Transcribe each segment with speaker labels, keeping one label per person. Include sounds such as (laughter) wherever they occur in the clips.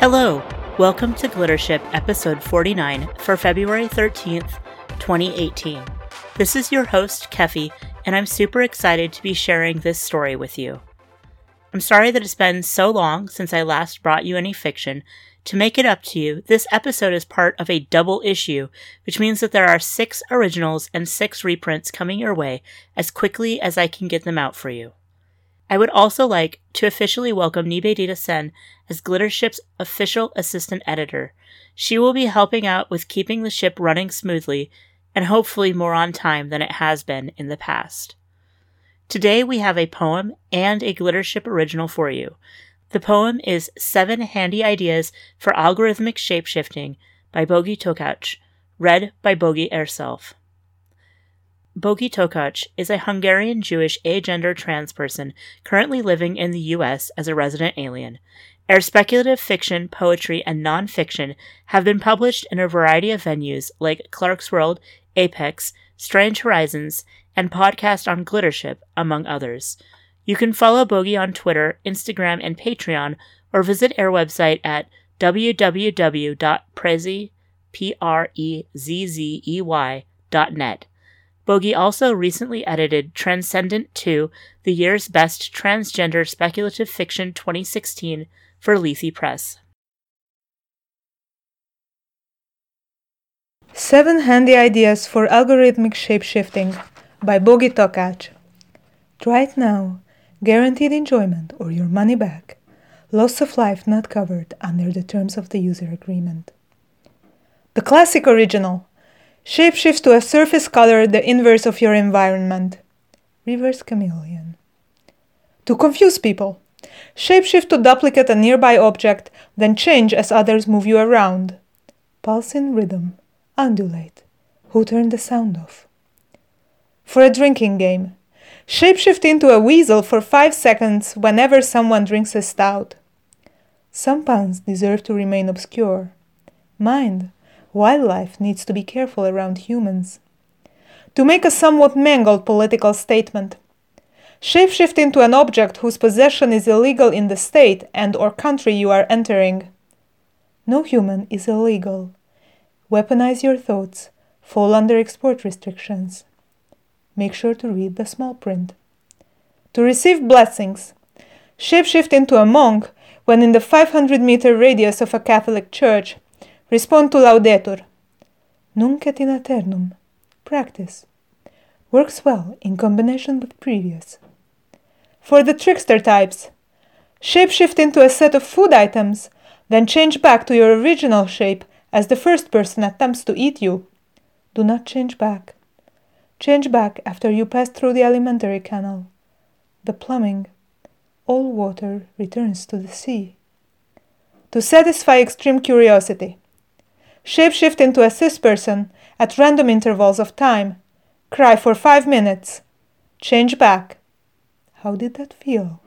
Speaker 1: Hello, welcome to Glittership episode 49 for February 13th, 2018. This is your host, Keffy, and I'm super excited to be sharing this story with you. I'm sorry that it's been so long since I last brought you any fiction. To make it up to you, this episode is part of a double issue, which means that there are six originals and six reprints coming your way as quickly as I can get them out for you. I would also like to officially welcome Nivedita Sen as Glittership's official assistant editor. She will be helping out with keeping the ship running smoothly and hopefully more on time than it has been in the past. Today we have a poem and a Glittership original for you. The poem is Seven Handy Ideas for Algorithmic Shapeshifting by Bogi Takács, read by Bogi herself. Bogi Takács is a Hungarian Jewish agender trans person currently living in the US as a resident alien. Her speculative fiction, poetry, and nonfiction have been published in a variety of venues like Clarkesworld, Apex, Strange Horizons, and podcast on Glittership, among others. You can follow Bogi on Twitter, Instagram, and Patreon, or visit our website at www.prezzey.net. Bogi also recently edited Transcendent 2, the year's best transgender speculative fiction 2016 for Lethe Press.
Speaker 2: Seven Handy Ideas for Algorithmic Shapeshifting by Bogi Takács. Try it now. Guaranteed enjoyment or your money back. Loss of life not covered under the terms of the user agreement. The classic original. Shapeshift to a surface color the inverse of your environment. Reverse chameleon. To confuse people. Shapeshift to duplicate a nearby object, then change as others move you around. Pulse in rhythm. Undulate. Who turned the sound off? for a drinking game. Shapeshift into a weasel for five seconds whenever someone drinks a stout. Some puns deserve to remain obscure. Mind, wildlife needs to be careful around humans. To make a somewhat mangled political statement. Shapeshift into an object whose possession is illegal in the state and or country you are entering. No human is illegal. Weaponize your thoughts. Fall under export restrictions make sure to read the small print. To receive blessings, shapeshift into a monk when in the 500 meter radius of a Catholic church. Respond to Laudetur. Nunc et in aeternum. Practice. Works well in combination with previous. For the trickster types, shapeshift into a set of food items, then change back to your original shape as the first person attempts to eat you. Do not change back. Change back after you pass through the alimentary canal. The plumbing. All water returns to the sea. To satisfy extreme curiosity. Shapeshift into a cis person at random intervals of time. Cry for five minutes. Change back. How did that feel?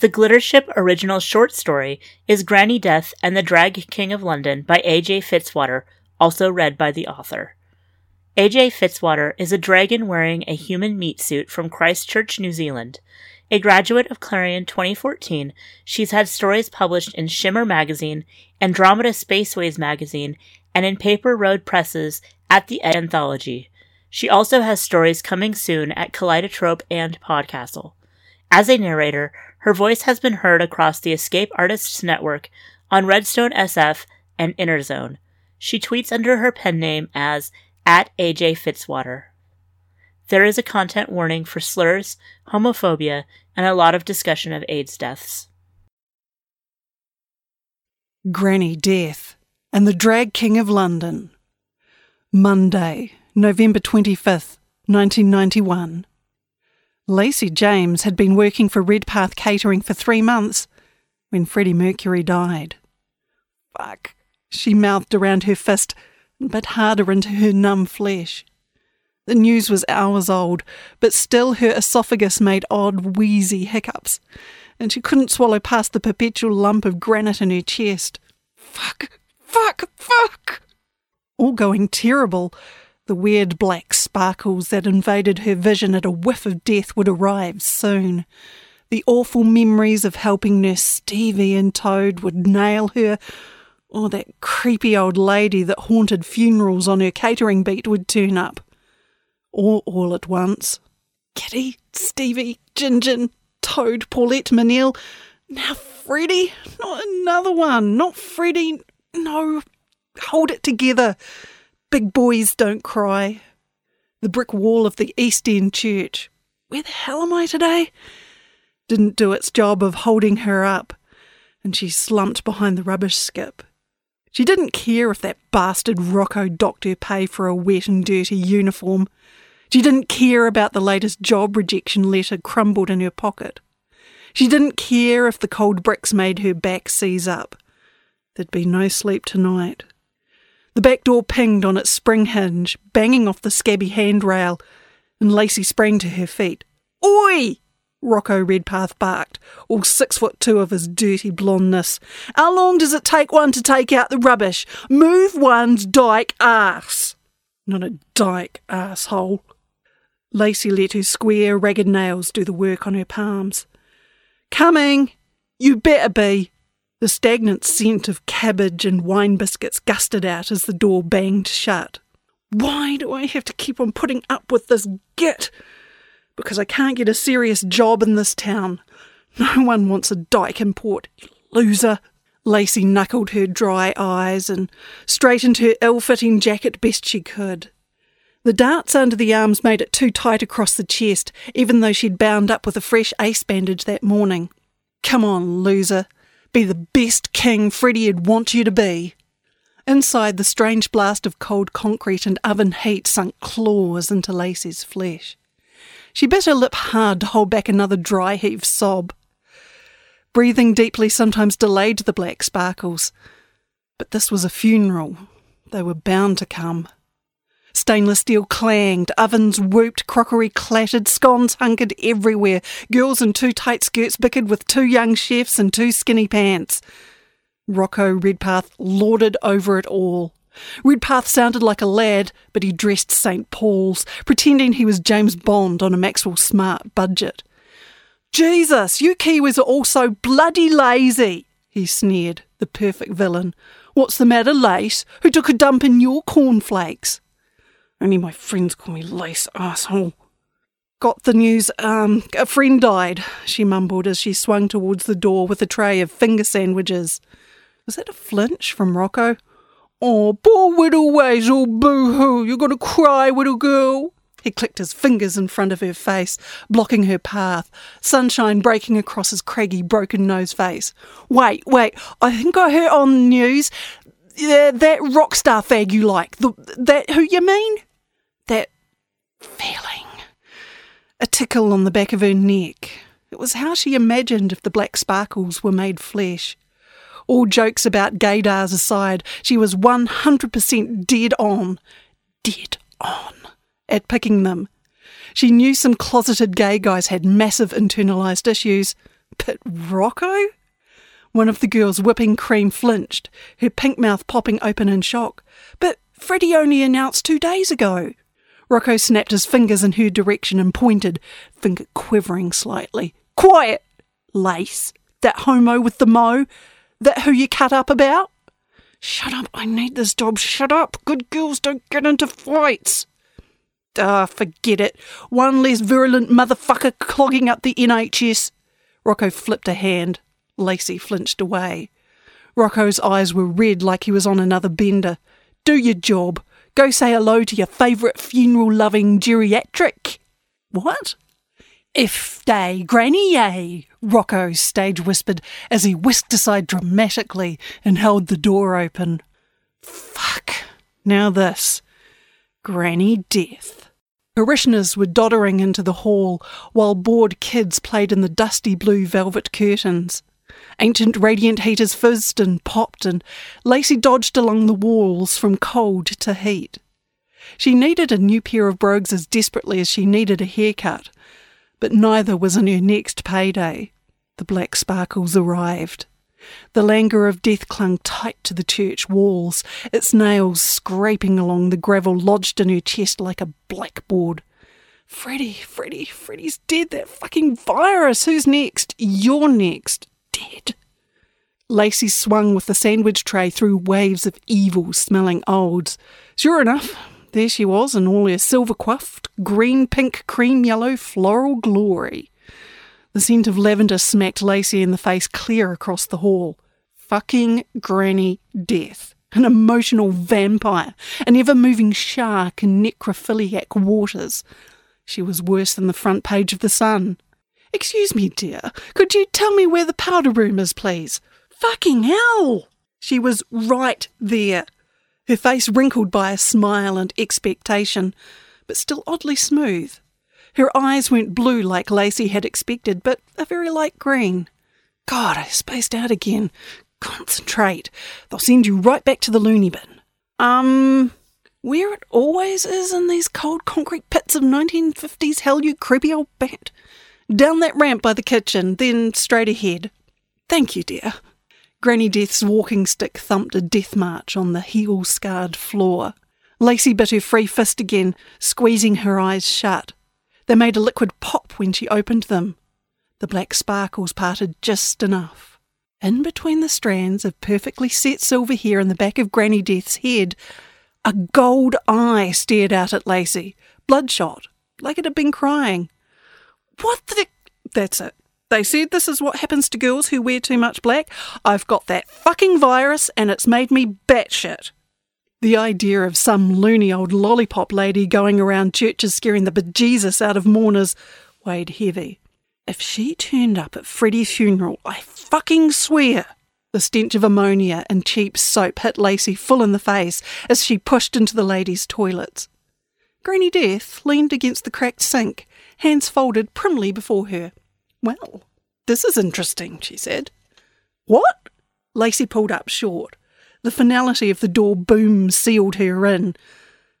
Speaker 1: The Glittership original short story is Granny Death and the Drag King of London by A.J. Fitzwater, also read by the author. AJ Fitzwater is a dragon wearing a human meat suit from Christchurch, New Zealand. A graduate of Clarion 2014, she's had stories published in Shimmer Magazine, Andromeda Spaceways Magazine, and in Paper Road Presses at the Anthology. She also has stories coming soon at Kaleidotrope and Podcastle. As a narrator, her voice has been heard across the Escape Artists Network, on Redstone SF, and Innerzone. She tweets under her pen name as at AJ Fitzwater. There is a content warning for slurs, homophobia, and a lot of discussion of AIDS deaths.
Speaker 3: Granny Death and the Drag King of London. Monday, November 25th, 1991. Lacey James had been working for Redpath Catering for three months when Freddie Mercury died. Fuck she mouthed around her fist, but harder into her numb flesh. The news was hours old, but still her esophagus made odd, wheezy hiccups, and she couldn't swallow past the perpetual lump of granite in her chest. Fuck, fuck, fuck! All going terrible. The weird black sparkles that invaded her vision at a whiff of death would arrive soon. The awful memories of helping Nurse Stevie and Toad would nail her, or that creepy old lady that haunted funerals on her catering beat would turn up. Or all at once. Kitty, Stevie, Gingin, Toad, Paulette, Manil. Now Freddie, not another one, not Freddie. No, hold it together. Big boys don't cry. The brick wall of the East End church. Where the hell am I today? Didn't do its job of holding her up, and she slumped behind the rubbish skip. She didn't care if that bastard Rocco docked her pay for a wet and dirty uniform. She didn't care about the latest job rejection letter crumbled in her pocket. She didn't care if the cold bricks made her back seize up. There'd be no sleep tonight. The back door pinged on its spring hinge, banging off the scabby handrail, and Lacey sprang to her feet. Oi! Rocco Redpath barked, all six foot two of his dirty blondness. How long does it take one to take out the rubbish? Move one's dyke ass. Not a dyke, asshole. Lacey let her square, ragged nails do the work on her palms. Coming! You better be! The stagnant scent of cabbage and wine biscuits gusted out as the door banged shut. Why do I have to keep on putting up with this git? Because I can't get a serious job in this town. No one wants a dyke in port, you loser. Lacey knuckled her dry eyes and straightened her ill fitting jacket best she could. The darts under the arms made it too tight across the chest, even though she'd bound up with a fresh ace bandage that morning. Come on, loser. Be the best king Freddie'd want you to be. Inside, the strange blast of cold concrete and oven heat sunk claws into Lacey's flesh. She bit her lip hard to hold back another dry heave sob. Breathing deeply sometimes delayed the black sparkles. But this was a funeral. They were bound to come. Stainless steel clanged, ovens whooped, crockery clattered, scones hunkered everywhere. Girls in too tight skirts bickered with two young chefs and two skinny pants. Rocco Redpath lorded over it all. Redpath sounded like a lad, but he dressed St. Paul's, pretending he was James Bond on a Maxwell Smart budget. Jesus, you Kiwis are all so bloody lazy, he sneered, the perfect villain. What's the matter, Lace? Who took a dump in your cornflakes? Only my friends call me Lace, asshole. Got the news, um, a friend died, she mumbled as she swung towards the door with a tray of finger sandwiches. Was that a flinch from Rocco? Oh, poor little Wazel, boo hoo, you're gonna cry, little girl. He clicked his fingers in front of her face, blocking her path, sunshine breaking across his craggy, broken nose face. Wait, wait, I think I heard on the news uh, that rock star fag you like. The, that who you mean? Feeling. A tickle on the back of her neck. It was how she imagined if the black sparkles were made flesh. All jokes about gaydars aside, she was 100% dead on. Dead on. At picking them. She knew some closeted gay guys had massive internalised issues. But Rocco? One of the girls whipping cream flinched, her pink mouth popping open in shock. But Freddie only announced two days ago. Rocco snapped his fingers in her direction and pointed, finger quivering slightly. Quiet! Lace. That homo with the mo. That who you cut up about? Shut up, I need this job. Shut up. Good girls don't get into fights. Ah, forget it. One less virulent motherfucker clogging up the NHS. Rocco flipped a hand. Lacey flinched away. Rocco's eyes were red like he was on another bender. Do your job. Go say hello to your favourite funeral loving geriatric. What? If day, granny yay, Rocco stage whispered as he whisked aside dramatically and held the door open. Fuck. Now this. Granny death. Parishioners were doddering into the hall while bored kids played in the dusty blue velvet curtains. Ancient radiant heaters fizzed and popped, and Lacey dodged along the walls from cold to heat. She needed a new pair of brogues as desperately as she needed a haircut, but neither was in her next payday. The black sparkles arrived. The languor of death clung tight to the church walls, its nails scraping along the gravel lodged in her chest like a blackboard. Freddie, Freddie, Freddie's dead. That fucking virus. Who's next? You're next. Dead. Lacey swung with the sandwich tray through waves of evil smelling olds. Sure enough, there she was in all her silver coiffed, green, pink, cream yellow floral glory. The scent of lavender smacked Lacey in the face clear across the hall. Fucking Granny Death. An emotional vampire, an ever moving shark in necrophiliac waters. She was worse than the front page of The Sun. Excuse me, dear, could you tell me where the powder room is, please? Fucking hell! She was right there, her face wrinkled by a smile and expectation, but still oddly smooth. Her eyes weren't blue like Lacey had expected, but a very light green. God, I spaced out again. Concentrate. They'll send you right back to the loony bin. Um, where it always is in these cold concrete pits of 1950s hell, you creepy old bat. Down that ramp by the kitchen, then straight ahead. Thank you, dear. Granny Death's walking stick thumped a death march on the heel scarred floor. Lacey bit her free fist again, squeezing her eyes shut. They made a liquid pop when she opened them. The black sparkles parted just enough. In between the strands of perfectly set silver hair in the back of Granny Death's head, a gold eye stared out at Lacey, bloodshot, like it had been crying. What the. That's it. They said this is what happens to girls who wear too much black. I've got that fucking virus and it's made me batshit. The idea of some loony old lollipop lady going around churches scaring the bejesus out of mourners weighed heavy. If she turned up at Freddie's funeral, I fucking swear. The stench of ammonia and cheap soap hit Lacey full in the face as she pushed into the ladies' toilets. Granny Death leaned against the cracked sink, hands folded primly before her. Well, this is interesting, she said. What? Lacey pulled up short. The finality of the door boom sealed her in.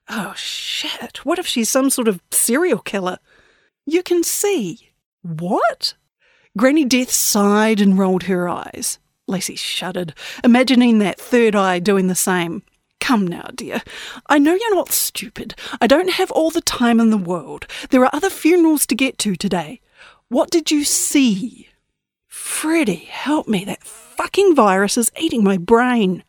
Speaker 3: Oh, shit. What if she's some sort of serial killer? You can see. What? Granny Death sighed and rolled her eyes. Lacey shuddered, imagining that third eye doing the same. Come now, dear. I know you're not stupid. I don't have all the time in the world. There are other funerals to get to today. What did you see? Freddie, help me. That fucking virus is eating my brain.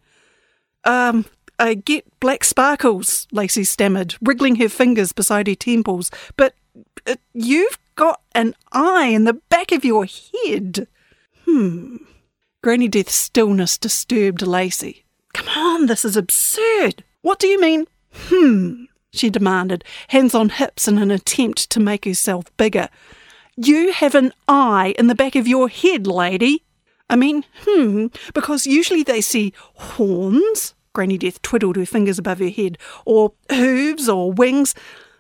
Speaker 3: Um, I get black sparkles, Lacey stammered, wriggling her fingers beside her temples. But uh, you've got an eye in the back of your head. Hmm. Granny Death's stillness disturbed Lacey. Come on, this is absurd. What do you mean? Hmm, she demanded, hands on hips in an attempt to make herself bigger. You have an eye in the back of your head, lady. I mean, hmm, because usually they see horns, Granny Death twiddled her fingers above her head, or hooves or wings,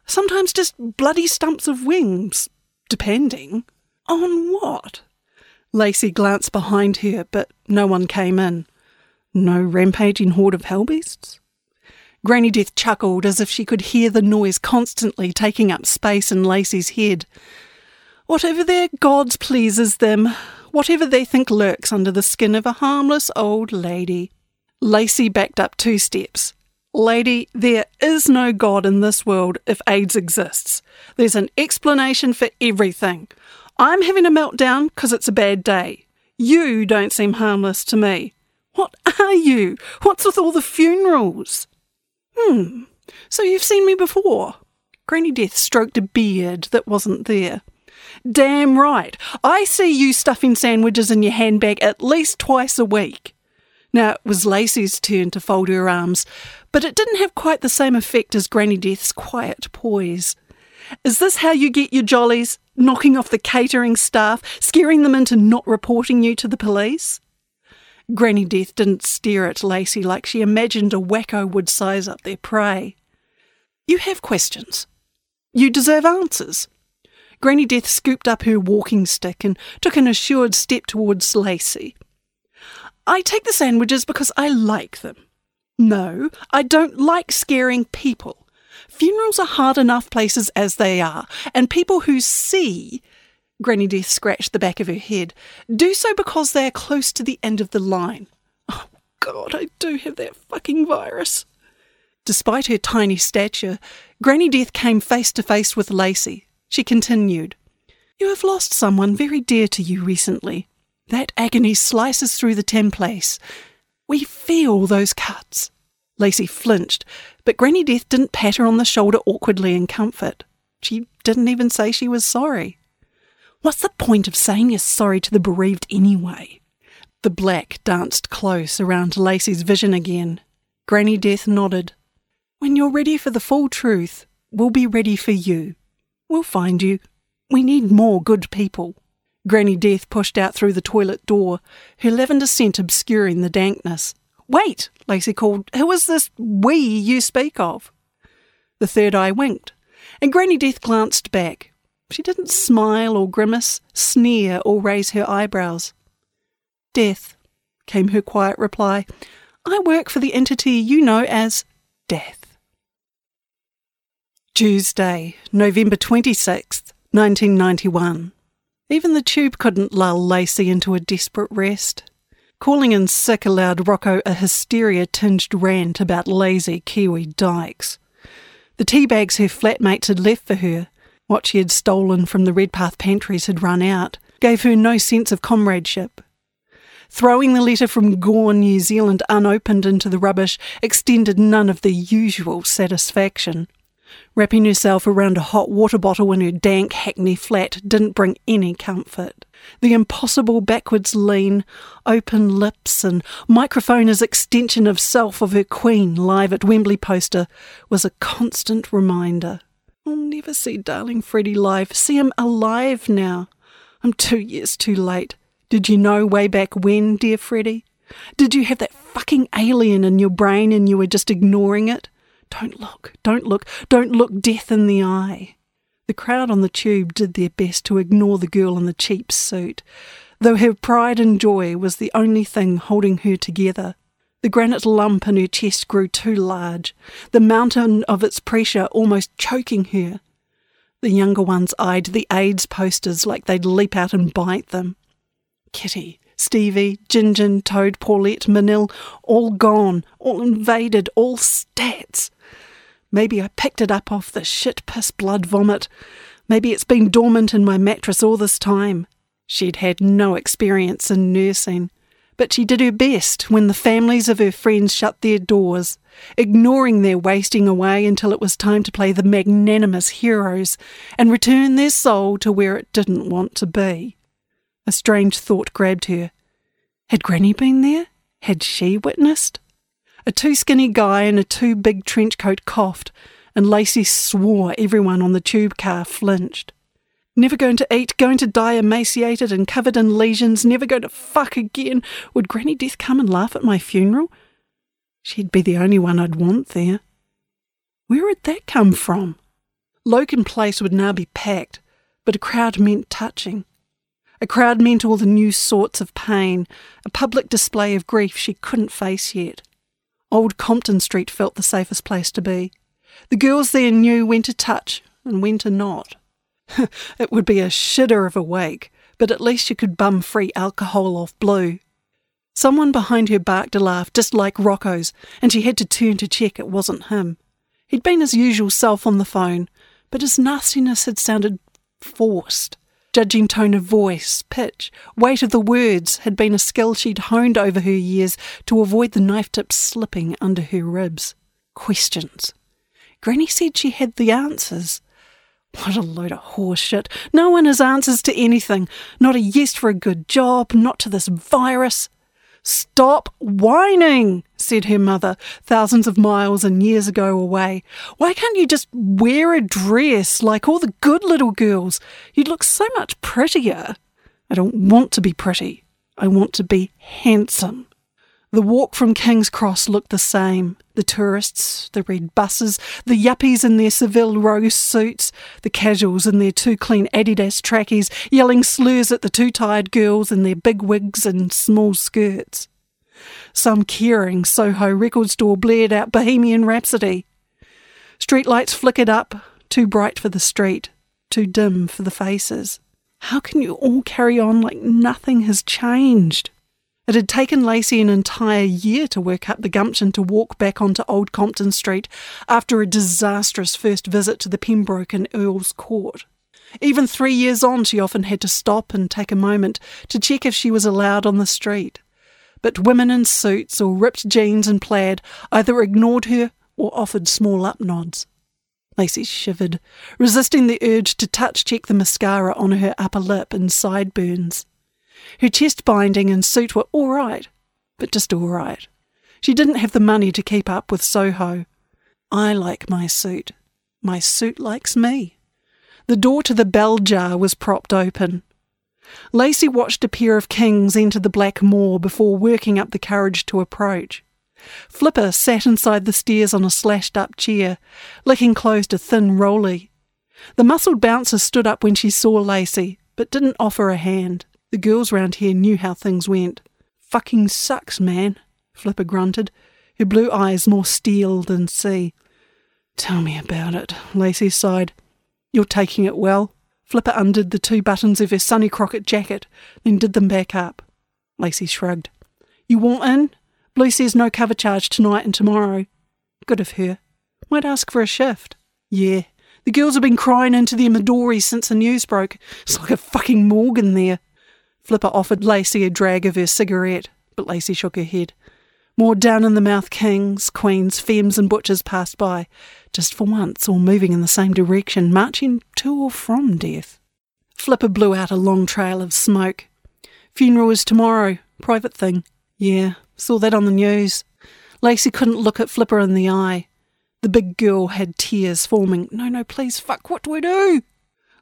Speaker 3: sometimes just bloody stumps of wings, depending. On what? Lacey glanced behind her, but no one came in. No rampaging horde of hellbeasts? Granny Death chuckled as if she could hear the noise constantly taking up space in Lacey's head. Whatever their gods pleases them, whatever they think lurks under the skin of a harmless old lady. Lacey backed up two steps. Lady, there is no God in this world if AIDS exists. There's an explanation for everything. I'm having a meltdown because it's a bad day. You don't seem harmless to me. What are you? What's with all the funerals? Hmm, so you've seen me before. Granny Death stroked a beard that wasn't there. Damn right. I see you stuffing sandwiches in your handbag at least twice a week. Now, it was Lacey's turn to fold her arms, but it didn't have quite the same effect as Granny Death's quiet poise. Is this how you get your jollies? Knocking off the catering staff, scaring them into not reporting you to the police? Granny Death didn't stare at Lacey like she imagined a wacko would size up their prey. You have questions. You deserve answers. Granny Death scooped up her walking stick and took an assured step towards Lacey. I take the sandwiches because I like them. No, I don't like scaring people. Funerals are hard enough places as they are, and people who see Granny Death scratched the back of her head. Do so because they are close to the end of the line. Oh, God, I do have that fucking virus. Despite her tiny stature, Granny Death came face to face with Lacey, She continued, You have lost someone very dear to you recently. That agony slices through the templace. We feel those cuts. Lacey flinched, but Granny Death didn't pat her on the shoulder awkwardly in comfort. She didn't even say she was sorry. What's the point of saying you're sorry to the bereaved anyway? The black danced close around Lacey's vision again. Granny Death nodded. When you're ready for the full truth, we'll be ready for you. We'll find you. We need more good people. Granny Death pushed out through the toilet door, her lavender scent obscuring the dankness. Wait, Lacey called. Who is this we you speak of? The third eye winked, and Granny Death glanced back. She didn't smile or grimace, sneer or raise her eyebrows. Death, came her quiet reply. I work for the entity you know as Death. Tuesday, November 26th, 1991. Even the tube couldn't lull Lacey into a desperate rest. Calling in sick allowed Rocco a hysteria tinged rant about lazy Kiwi dykes. The tea bags her flatmates had left for her, what she had stolen from the Redpath pantries had run out, gave her no sense of comradeship. Throwing the letter from Gore, New Zealand unopened into the rubbish extended none of the usual satisfaction. Wrapping herself around a hot water bottle in her dank Hackney flat didn't bring any comfort. The impossible backwards lean, open lips, and microphone as extension of self of her queen live at Wembley poster was a constant reminder. I'll never see darling Freddie live. See him alive now. I'm two years too late. Did you know way back when, dear Freddie? Did you have that fucking alien in your brain and you were just ignoring it? Don't look, don't look, don't look death in the eye. The crowd on the tube did their best to ignore the girl in the cheap suit, though her pride and joy was the only thing holding her together. The granite lump in her chest grew too large, the mountain of its pressure almost choking her. The younger ones eyed the AIDS posters like they'd leap out and bite them. Kitty, Stevie, Gingin, Toad, Paulette, Manil, all gone, all invaded, all stats. Maybe I picked it up off the shit piss blood vomit. Maybe it's been dormant in my mattress all this time. She'd had no experience in nursing, but she did her best when the families of her friends shut their doors, ignoring their wasting away until it was time to play the magnanimous heroes and return their soul to where it didn't want to be. A strange thought grabbed her. Had Granny been there? Had she witnessed? A too skinny guy in a too big trench coat coughed, and Lacey swore everyone on the tube car flinched. Never going to eat, going to die emaciated and covered in lesions, never going to fuck again. Would Granny Death come and laugh at my funeral? She'd be the only one I'd want there. Where would that come from? Logan Place would now be packed, but a crowd meant touching. A crowd meant all the new sorts of pain, a public display of grief she couldn't face yet. Old Compton Street felt the safest place to be. The girls there knew when to touch and when to not. (laughs) it would be a shitter of a wake, but at least you could bum free alcohol off Blue. Someone behind her barked a laugh just like Rocco's, and she had to turn to check it wasn't him. He'd been his usual self on the phone, but his nastiness had sounded forced. Judging tone of voice, pitch, weight of the words had been a skill she'd honed over her years to avoid the knife tips slipping under her ribs. Questions. Granny said she had the answers. What a load of horseshit. No one has answers to anything. Not a yes for a good job, not to this virus. Stop whining, said her mother, thousands of miles and years ago away. Why can't you just wear a dress like all the good little girls? You'd look so much prettier. I don't want to be pretty. I want to be handsome. The walk from King's Cross looked the same. The tourists, the red buses, the yuppies in their Savile Row suits, the casuals in their too clean Adidas trackies, yelling slurs at the too tired girls in their big wigs and small skirts. Some caring Soho record store blared out Bohemian Rhapsody. Streetlights flickered up, too bright for the street, too dim for the faces. How can you all carry on like nothing has changed? It had taken Lacey an entire year to work up the gumption to walk back onto Old Compton Street after a disastrous first visit to the Pembroke and Earl's Court. Even three years on, she often had to stop and take a moment to check if she was allowed on the street. But women in suits or ripped jeans and plaid either ignored her or offered small up nods. Lacey shivered, resisting the urge to touch check the mascara on her upper lip and sideburns. Her chest binding and suit were all right, but just all right. She didn't have the money to keep up with Soho. I like my suit. My suit likes me. The door to the bell jar was propped open. Lacey watched a pair of kings enter the Black Moor before working up the courage to approach. Flipper sat inside the stairs on a slashed up chair, licking closed a thin rolly. The muscled bouncer stood up when she saw Lacey, but didn't offer a hand. The girls round here knew how things went. Fucking sucks, man, Flipper grunted, her blue eyes more steel than sea. Tell me about it, Lacey sighed. You're taking it well. Flipper undid the two buttons of her Sonny Crockett jacket, then did them back up. Lacey shrugged. You want in? Blue says no cover charge tonight and tomorrow. Good of her. Might ask for a shift. Yeah. The girls have been crying into their Midori since the news broke. It's like a fucking Morgan there. Flipper offered Lacey a drag of her cigarette, but Lacey shook her head. More down in the mouth kings, queens, femmes, and butchers passed by, just for once, all moving in the same direction, marching to or from death. Flipper blew out a long trail of smoke. Funeral is tomorrow. Private thing. Yeah, saw that on the news. Lacey couldn't look at Flipper in the eye. The big girl had tears forming. No, no, please, fuck, what do we do?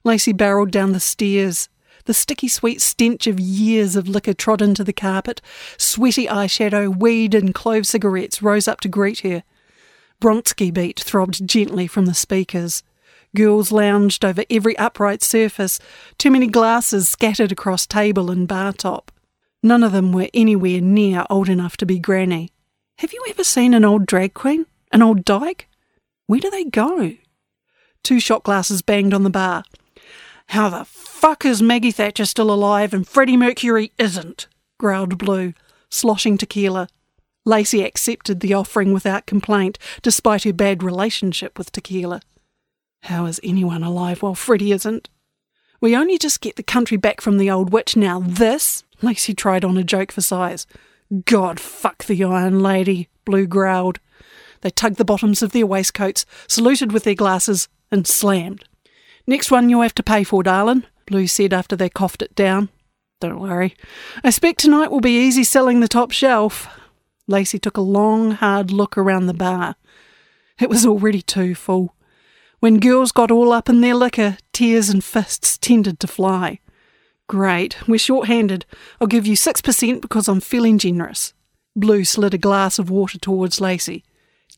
Speaker 3: Lacey barreled down the stairs. The sticky sweet stench of years of liquor trod into the carpet. Sweaty eyeshadow, weed, and clove cigarettes rose up to greet her. Bronski beat throbbed gently from the speakers. Girls lounged over every upright surface, too many glasses scattered across table and bar top. None of them were anywhere near old enough to be granny. Have you ever seen an old drag queen? An old dyke? Where do they go? Two shot glasses banged on the bar. How the fuck is Maggie Thatcher still alive and Freddie Mercury isn't? growled Blue, sloshing tequila. Lacey accepted the offering without complaint, despite her bad relationship with tequila. How is anyone alive while Freddie isn't? We only just get the country back from the old witch now. This? Lacey tried on a joke for size. God fuck the Iron Lady, Blue growled. They tugged the bottoms of their waistcoats, saluted with their glasses, and slammed. Next one you'll have to pay for, darlin', Blue said after they coughed it down. Don't worry. I expect tonight will be easy selling the top shelf. Lacey took a long, hard look around the bar. It was already too full. When girls got all up in their liquor, tears and fists tended to fly. Great, we're short handed. I'll give you 6% because I'm feeling generous. Blue slid a glass of water towards Lacey.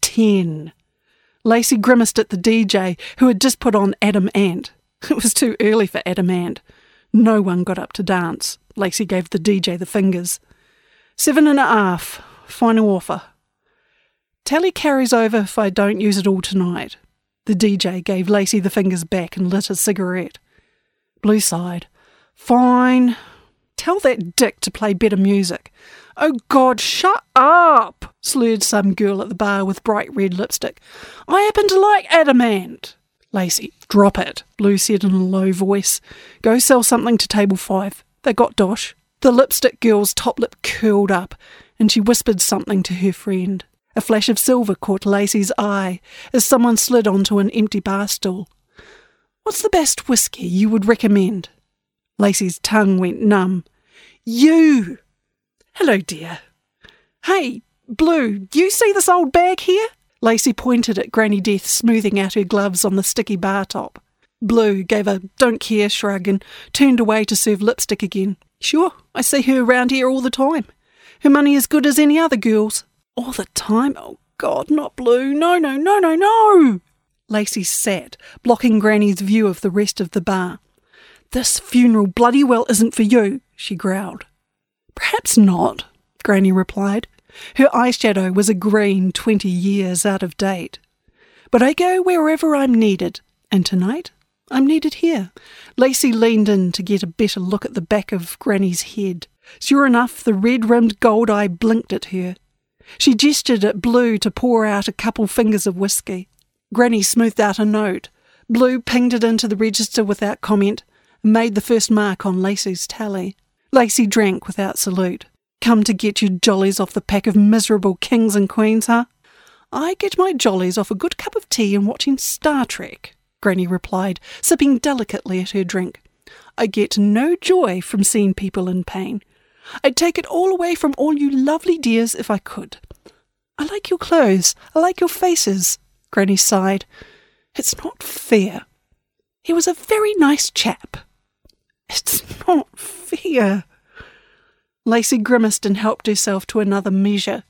Speaker 3: Ten. Lacey grimaced at the DJ, who had just put on Adam Ant. It was too early for Adam Ant. No one got up to dance. Lacey gave the DJ the fingers. Seven and a half. Final offer. Tally carries over if I don't use it all tonight. The DJ gave Lacey the fingers back and lit a cigarette. Blue sighed. Fine. Tell that dick to play better music. Oh God, shut up! slurred some girl at the bar with bright red lipstick. I happen to like Adam Ant. Lacey, drop it, Blue said in a low voice. Go sell something to table five. They got dosh. The lipstick girl's top lip curled up, and she whispered something to her friend. A flash of silver caught Lacey's eye as someone slid onto an empty bar stool. What's the best whisky you would recommend? Lacey's tongue went numb. You! Hello, dear. Hey, Blue, you see this old bag here? Lacey pointed at Granny Death smoothing out her gloves on the sticky bar top. Blue gave a don't care shrug and turned away to serve lipstick again. Sure, I see her around here all the time. Her money as good as any other girl's. All the time? Oh, God, not Blue. No, no, no, no, no! Lacey sat, blocking Granny's view of the rest of the bar. This funeral bloody well isn't for you, she growled. Perhaps not, Granny replied. Her eyeshadow was a green twenty years out of date. But I go wherever I'm needed, and tonight I'm needed here. Lacey leaned in to get a better look at the back of Granny's head. Sure enough, the red rimmed gold eye blinked at her. She gestured at Blue to pour out a couple fingers of whisky. Granny smoothed out a note. Blue pinged it into the register without comment and made the first mark on Lacey's tally. Lacey drank without salute. Come to get your jollies off the pack of miserable kings and queens, huh? I get my jollies off a good cup of tea and watching Star Trek, Granny replied, sipping delicately at her drink. I get no joy from seeing people in pain. I'd take it all away from all you lovely dears if I could. I like your clothes. I like your faces. Granny sighed. It's not fair. He was a very nice chap. It's not fair. Lacey grimaced and helped herself to another measure.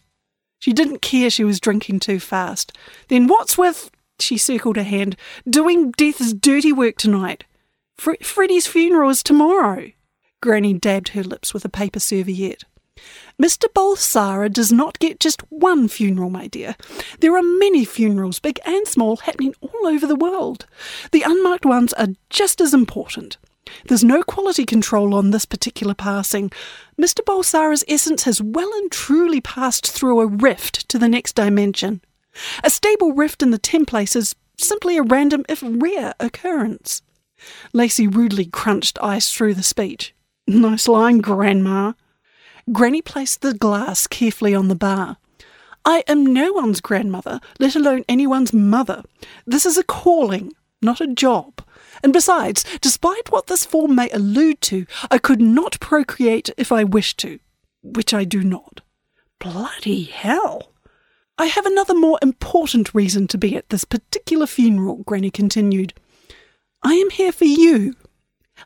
Speaker 3: She didn't care she was drinking too fast. Then what's with, she circled her hand, doing Death's dirty work tonight? Fre- Freddie's funeral is tomorrow. Granny dabbed her lips with a paper serviette. Mr. Balsara does not get just one funeral, my dear. There are many funerals, big and small, happening all over the world. The unmarked ones are just as important. There's no quality control on this particular passing. Mr. Balsara's essence has well and truly passed through a rift to the next dimension. A stable rift in the templace is simply a random, if rare, occurrence. Lacey rudely crunched ice through the speech. Nice line, Grandma. Granny placed the glass carefully on the bar. I am no one's grandmother, let alone anyone's mother. This is a calling, not a job. And besides, despite what this form may allude to, I could not procreate if I wished to, which I do not. Bloody hell! I have another more important reason to be at this particular funeral, Granny continued. I am here for you.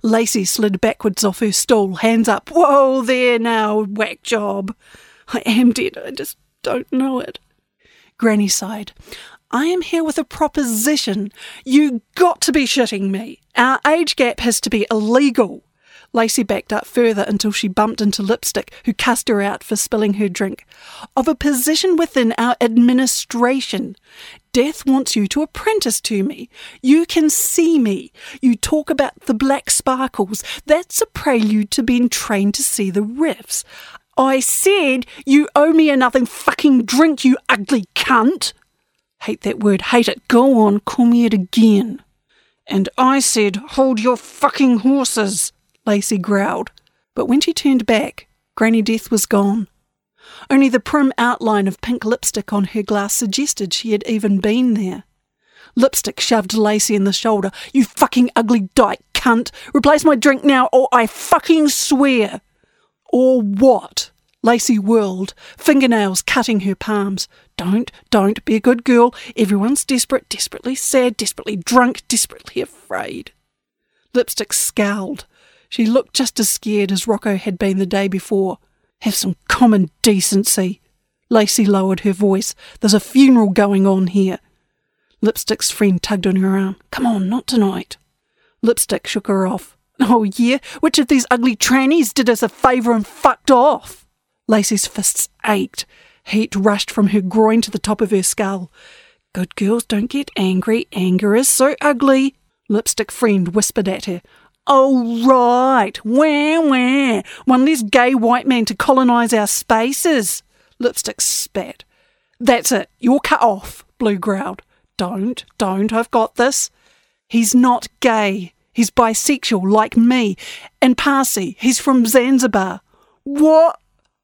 Speaker 3: Lacey slid backwards off her stool, hands up. Whoa there now, whack job. I am dead, I just don't know it. Granny sighed. I am here with a proposition. You got to be shitting me. Our age gap has to be illegal. Lacey backed up further until she bumped into Lipstick, who cussed her out for spilling her drink. Of a position within our administration. Death wants you to apprentice to me. You can see me. You talk about the black sparkles. That's a prelude to being trained to see the rifts. I said you owe me another fucking drink, you ugly cunt. Hate that word, hate it. Go on, call me it again. And I said, hold your fucking horses, Lacey growled. But when she turned back, Granny Death was gone. Only the prim outline of pink lipstick on her glass suggested she had even been there. Lipstick shoved Lacey in the shoulder. You fucking ugly dyke cunt! Replace my drink now, or I fucking swear! Or what? Lacey whirled, fingernails cutting her palms. Don't, don't be a good girl. Everyone's desperate, desperately sad, desperately drunk, desperately afraid. Lipstick scowled. She looked just as scared as Rocco had been the day before. Have some common decency. Lacey lowered her voice. There's a funeral going on here. Lipstick's friend tugged on her arm. Come on, not tonight. Lipstick shook her off. Oh, yeah? Which of these ugly trannies did us a favour and fucked off? Lacey's fists ached. Heat rushed from her groin to the top of her skull. Good girls don't get angry. Anger is so ugly. Lipstick friend whispered at her. Oh, right. Wah, wah. One less gay white man to colonise our spaces. Lipstick spat. That's it. You're cut off, Blue growled. Don't, don't. I've got this. He's not gay. He's bisexual, like me. And Parsi. He's from Zanzibar. What?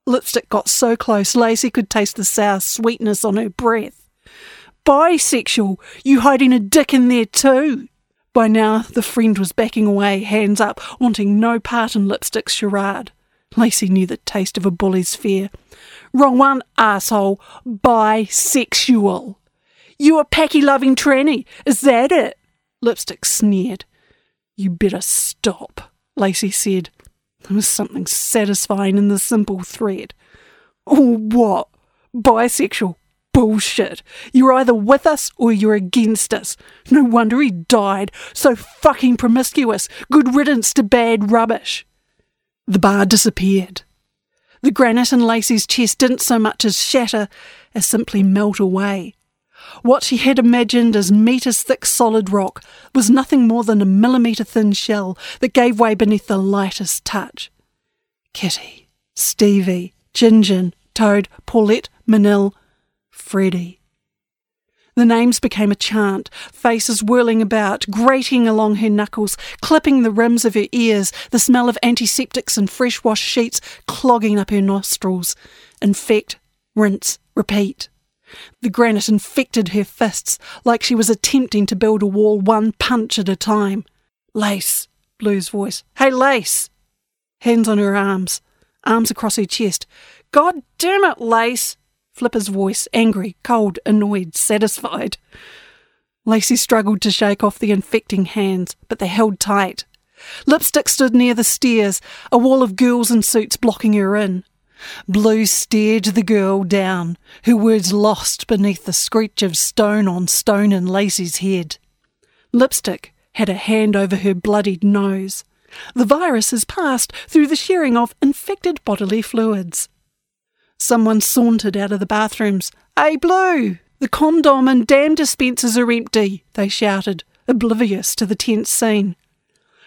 Speaker 3: Lipstick got so close, Lacey could taste the sour sweetness on her breath. Bisexual, you hiding a dick in there too. By now, the friend was backing away, hands up, wanting no part in Lipstick's charade. Lacey knew the taste of a bully's fear. Wrong one, asshole. Bisexual. You a packy loving tranny, is that it? Lipstick sneered. You better stop, Lacey said. There was something satisfying in the simple threat. Oh, what? Bisexual? Bullshit. You're either with us or you're against us. No wonder he died. So fucking promiscuous. Good riddance to bad rubbish. The bar disappeared. The granite in Lacey's chest didn't so much as shatter as simply melt away. What she had imagined as metres thick solid rock was nothing more than a millimetre thin shell that gave way beneath the lightest touch. Kitty, Stevie, Gingin, Toad, Paulette, Manil, Freddie. The names became a chant, faces whirling about, grating along her knuckles, clipping the rims of her ears, the smell of antiseptics and fresh washed sheets clogging up her nostrils. Infect, rinse, repeat. The granite infected her fists like she was attempting to build a wall one punch at a time. Lace, Blue's voice. Hey, Lace! Hands on her arms, arms across her chest. God damn it, Lace! Flipper's voice, angry, cold, annoyed, satisfied. Lacey struggled to shake off the infecting hands, but they held tight. Lipstick stood near the stairs, a wall of girls in suits blocking her in. Blue stared the girl down, her words lost beneath the screech of stone on stone in Lacey's head. Lipstick had a hand over her bloodied nose. The virus has passed through the sharing of infected bodily fluids. Someone sauntered out of the bathrooms. Hey, Blue! The condom and dam dispensers are empty, they shouted, oblivious to the tense scene.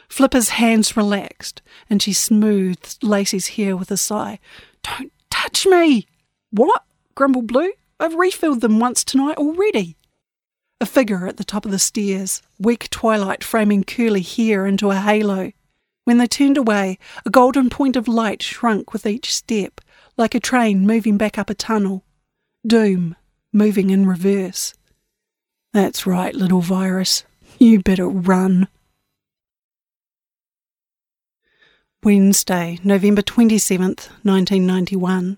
Speaker 3: Flipper's hands relaxed, and she smoothed Lacey's hair with a sigh. Don't touch me! What? grumbled Blue. I've refilled them once tonight already. A figure at the top of the stairs, weak twilight framing curly hair into a halo. When they turned away, a golden point of light shrunk with each step, like a train moving back up a tunnel. Doom, moving in reverse. That's right, little virus. You better run. Wednesday, November 27th, 1991.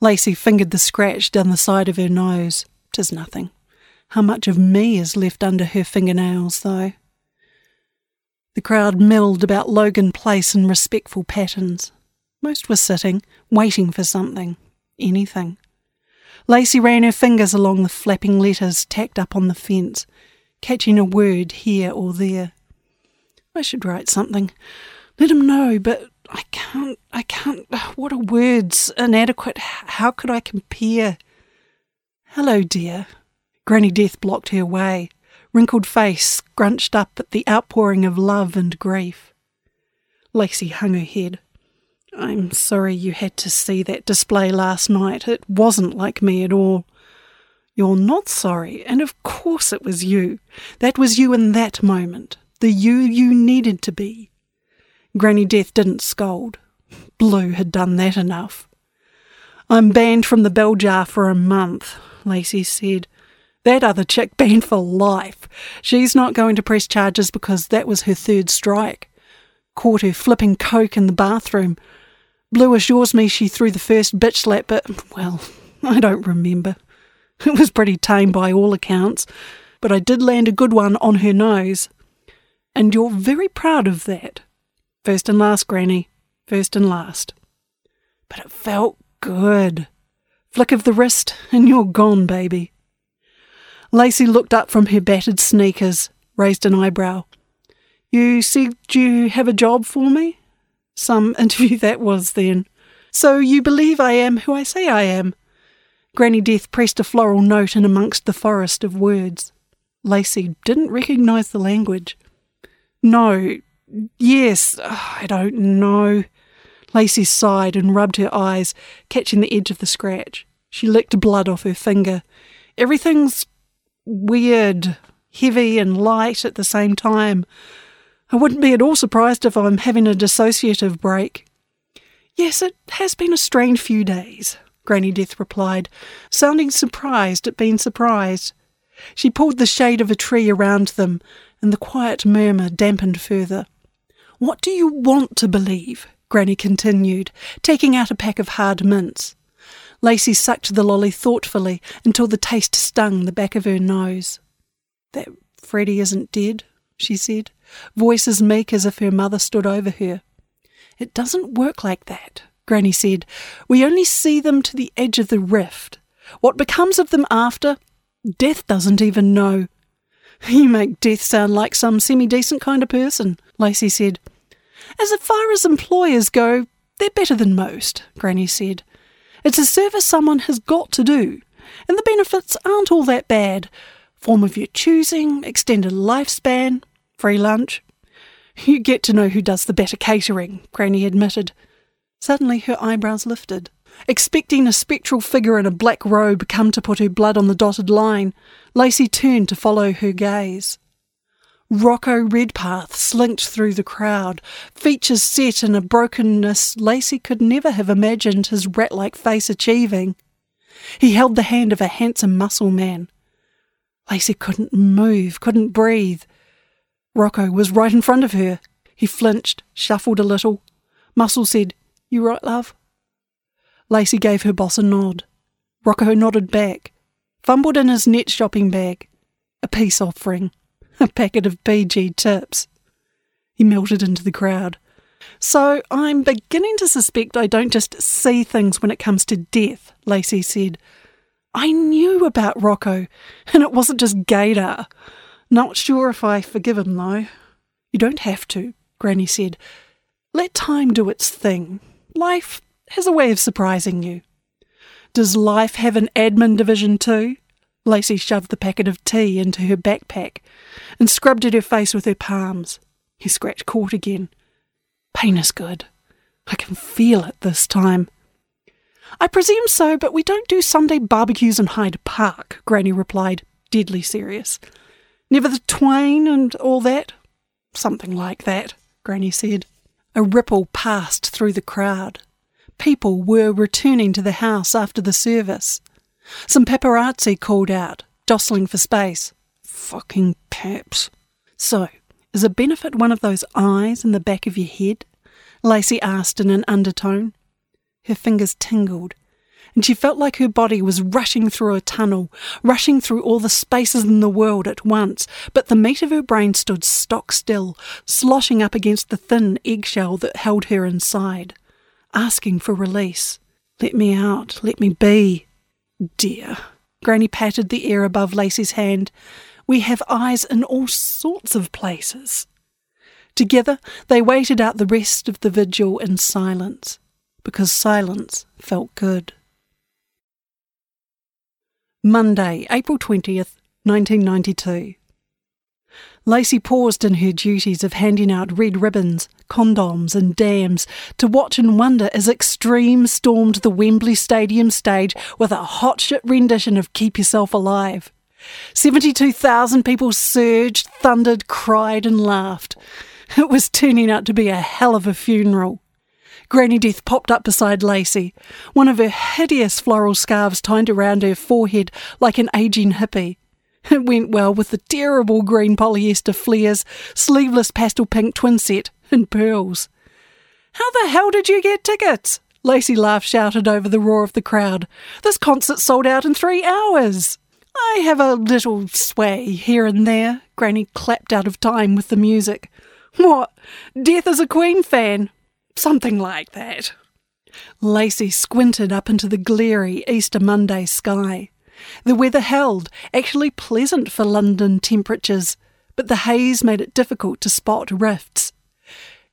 Speaker 3: Lacey fingered the scratch down the side of her nose. Tis nothing. How much of me is left under her fingernails, though? The crowd milled about Logan Place in respectful patterns. Most were sitting, waiting for something, anything. Lacey ran her fingers along the flapping letters tacked up on the fence, catching a word here or there. I should write something. Let him know, but I can't, I can't. Oh, what are words? Inadequate. How could I compare? Hello, dear. Granny Death blocked her way, wrinkled face scrunched up at the outpouring of love and grief. Lacey hung her head. I'm sorry you had to see that display last night. It wasn't like me at all. You're not sorry, and of course it was you. That was you in that moment, the you you needed to be. Granny Death didn't scold. Blue had done that enough. I'm banned from the bell jar for a month, Lacey said. That other chick banned for life. She's not going to press charges because that was her third strike. Caught her flipping coke in the bathroom. Blue assures me she threw the first bitch slap, but, well, (laughs) I don't remember. It was pretty tame by all accounts, but I did land a good one on her nose. And you're very proud of that. First and last, Granny. First and last. But it felt good. Flick of the wrist, and you're gone, baby. Lacey looked up from her battered sneakers, raised an eyebrow. You said you have a job for me? Some (laughs) interview that was then. So you believe I am who I say I am? Granny Death pressed a floral note in amongst the forest of words. Lacey didn't recognise the language. No, yes, I don't know. Lacey sighed and rubbed her eyes, catching the edge of the scratch. She licked blood off her finger. Everything's weird, heavy and light at the same time. I wouldn't be at all surprised if I'm having a dissociative break. Yes, it has been a strange few days, Granny Death replied, sounding surprised at being surprised. She pulled the shade of a tree around them, and the quiet murmur dampened further. What do you want to believe? Granny continued, taking out a pack of hard mints. Lacey sucked the lolly thoughtfully until the taste stung the back of her nose. That Freddie isn't dead, she said voice as meek as if her mother stood over her. It doesn't work like that, Granny said. We only see them to the edge of the rift. What becomes of them after, Death doesn't even know. You make Death sound like some semi decent kind of person, Lacey said. As far as employers go, they're better than most, Granny said. It's a service someone has got to do, and the benefits aren't all that bad. Form of your choosing, extended lifespan, Free lunch? You get to know who does the better catering, Granny admitted. Suddenly her eyebrows lifted. Expecting a spectral figure in a black robe come to put her blood on the dotted line, Lacey turned to follow her gaze. Rocco Redpath slinked through the crowd, features set in a brokenness Lacey could never have imagined his rat like face achieving. He held the hand of a handsome muscle man. Lacey couldn't move, couldn't breathe. Rocco was right in front of her. He flinched, shuffled a little. Muscle said, You right, love? Lacey gave her boss a nod. Rocco nodded back, fumbled in his net shopping bag. A peace offering. (laughs) A packet of PG tips. He melted into the crowd. So I'm beginning to suspect I don't just see things when it comes to death, Lacey said. I knew about Rocco, and it wasn't just Gator. Not sure if I forgive him, though. You don't have to, Granny said. Let time do its thing. Life has a way of surprising you. Does life have an admin division too? Lacey shoved the packet of tea into her backpack and scrubbed at her face with her palms. He scratched caught again. Pain is good. I can feel it this time. I presume so, but we don't do Sunday barbecues in Hyde Park, Granny replied, deadly serious. Never the twain and all that? Something like that, Granny said. A ripple passed through the crowd. People were returning to the house after the service. Some paparazzi called out, jostling for space. Fucking paps. So, is a benefit one of those eyes in the back of your head? Lacey asked in an undertone. Her fingers tingled, and she felt like her body was rushing through a tunnel, rushing through all the spaces in the world at once, but the meat of her brain stood stock still, sloshing up against the thin eggshell that held her inside, asking for release. Let me out, let me be. Dear. Granny patted the air above Lacey's hand. We have eyes in all sorts of places. Together they waited out the rest of the vigil in silence, because silence felt good. Monday, April 20th, 1992. Lacey paused in her duties of handing out red ribbons, condoms, and dams to watch and wonder as Extreme stormed the Wembley Stadium stage with a hot shit rendition of Keep Yourself Alive. 72,000 people surged, thundered, cried, and laughed. It was turning out to be a hell of a funeral. Granny Death popped up beside Lacey, one of her hideous floral scarves tied around her forehead like an aging hippie. (laughs) It went well with the terrible green polyester flares, sleeveless pastel pink twin set, and pearls. How the hell did you get tickets? Lacey laughed shouted over the roar of the crowd. This concert sold out in three hours. I have a little sway here and there, Granny clapped out of time with the music. What? Death is a Queen fan? Something like that. Lacey squinted up into the glary Easter Monday sky. The weather held, actually pleasant for London temperatures, but the haze made it difficult to spot rifts.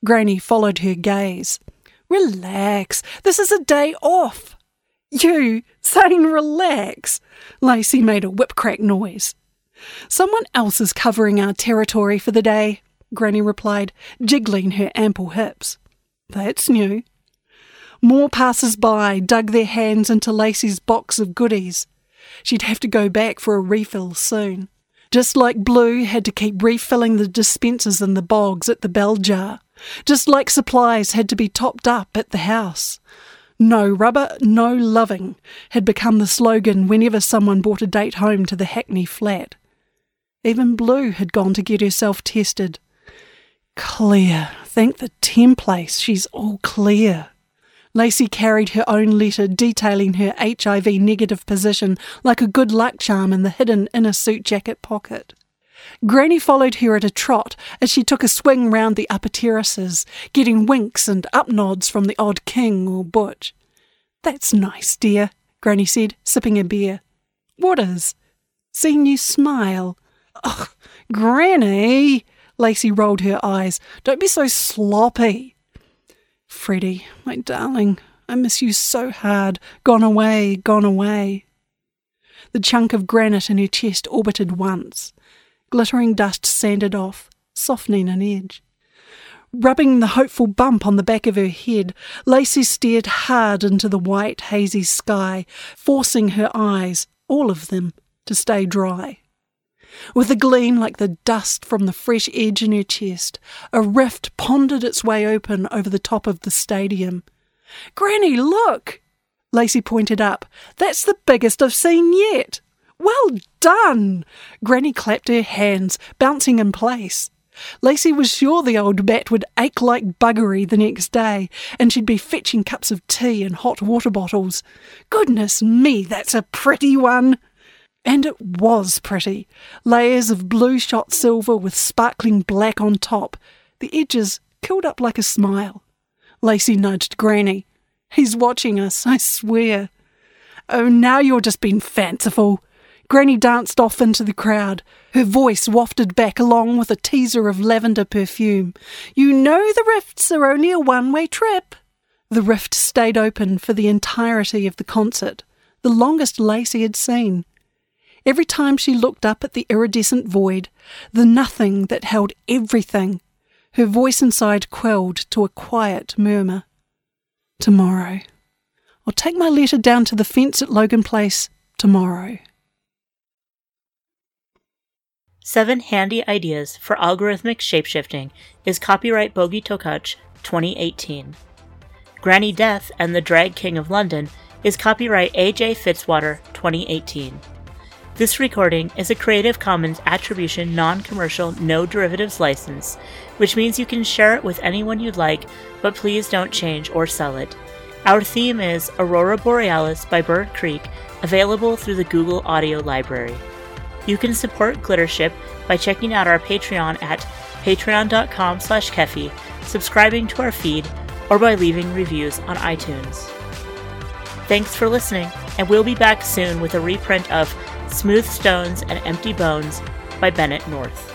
Speaker 3: Granny followed her gaze. Relax, this is a day off. You saying relax? Lacey made a whip crack noise. Someone else is covering our territory for the day, Granny replied, jiggling her ample hips. That's new. More passers by dug their hands into Lacey's box of goodies. She'd have to go back for a refill soon. Just like Blue had to keep refilling the dispensers in the bogs at the bell jar. Just like supplies had to be topped up at the house. No rubber, no loving had become the slogan whenever someone brought a date home to the Hackney flat. Even Blue had gone to get herself tested. Clear. Thank the templace, she's all clear. Lacey carried her own letter detailing her HIV negative position like a good luck charm in the hidden inner suit jacket pocket. Granny followed her at a trot as she took a swing round the upper terraces, getting winks and up nods from the odd king or butch. That's nice, dear, Granny said, sipping a beer. What is? Seeing you smile. Ugh, Granny! Lacey rolled her eyes. Don't be so sloppy. Freddie, my darling, I miss you so hard. Gone away, gone away. The chunk of granite in her chest orbited once. Glittering dust sanded off, softening an edge. Rubbing the hopeful bump on the back of her head, Lacey stared hard into the white, hazy sky, forcing her eyes, all of them, to stay dry. With a gleam like the dust from the fresh edge in her chest, a rift pondered its way open over the top of the stadium. Granny, look! Lacey pointed up. That's the biggest I've seen yet. Well done! Granny clapped her hands, bouncing in place. Lacey was sure the old bat would ache like buggery the next day, and she'd be fetching cups of tea and hot water bottles. Goodness me, that's a pretty one! And it was pretty. Layers of blue shot silver with sparkling black on top, the edges curled up like a smile. Lacey nudged Granny. He's watching us, I swear. Oh, now you're just being fanciful. Granny danced off into the crowd. Her voice wafted back along with a teaser of lavender perfume. You know the rifts are only a one way trip. The rift stayed open for the entirety of the concert, the longest Lacey had seen. Every time she looked up at the iridescent void, the nothing that held everything, her voice inside quelled to a quiet murmur. Tomorrow. I'll take my letter down to the fence at Logan Place tomorrow.
Speaker 1: Seven Handy Ideas for Algorithmic Shapeshifting is copyright Bogi Takács 2018. Granny Death and the Drag King of London is copyright AJ Fitzwater 2018. This recording is a Creative Commons Attribution Non Commercial No Derivatives license, which means you can share it with anyone you'd like, but please don't change or sell it. Our theme is Aurora Borealis by Bird Creek, available through the Google Audio Library. You can support Glittership by checking out our Patreon at patreon.com slash keffy, subscribing to our feed, or by leaving reviews on iTunes. Thanks for listening, and we'll be back soon with a reprint of Smooth Stones and Empty Bones by Bennett North.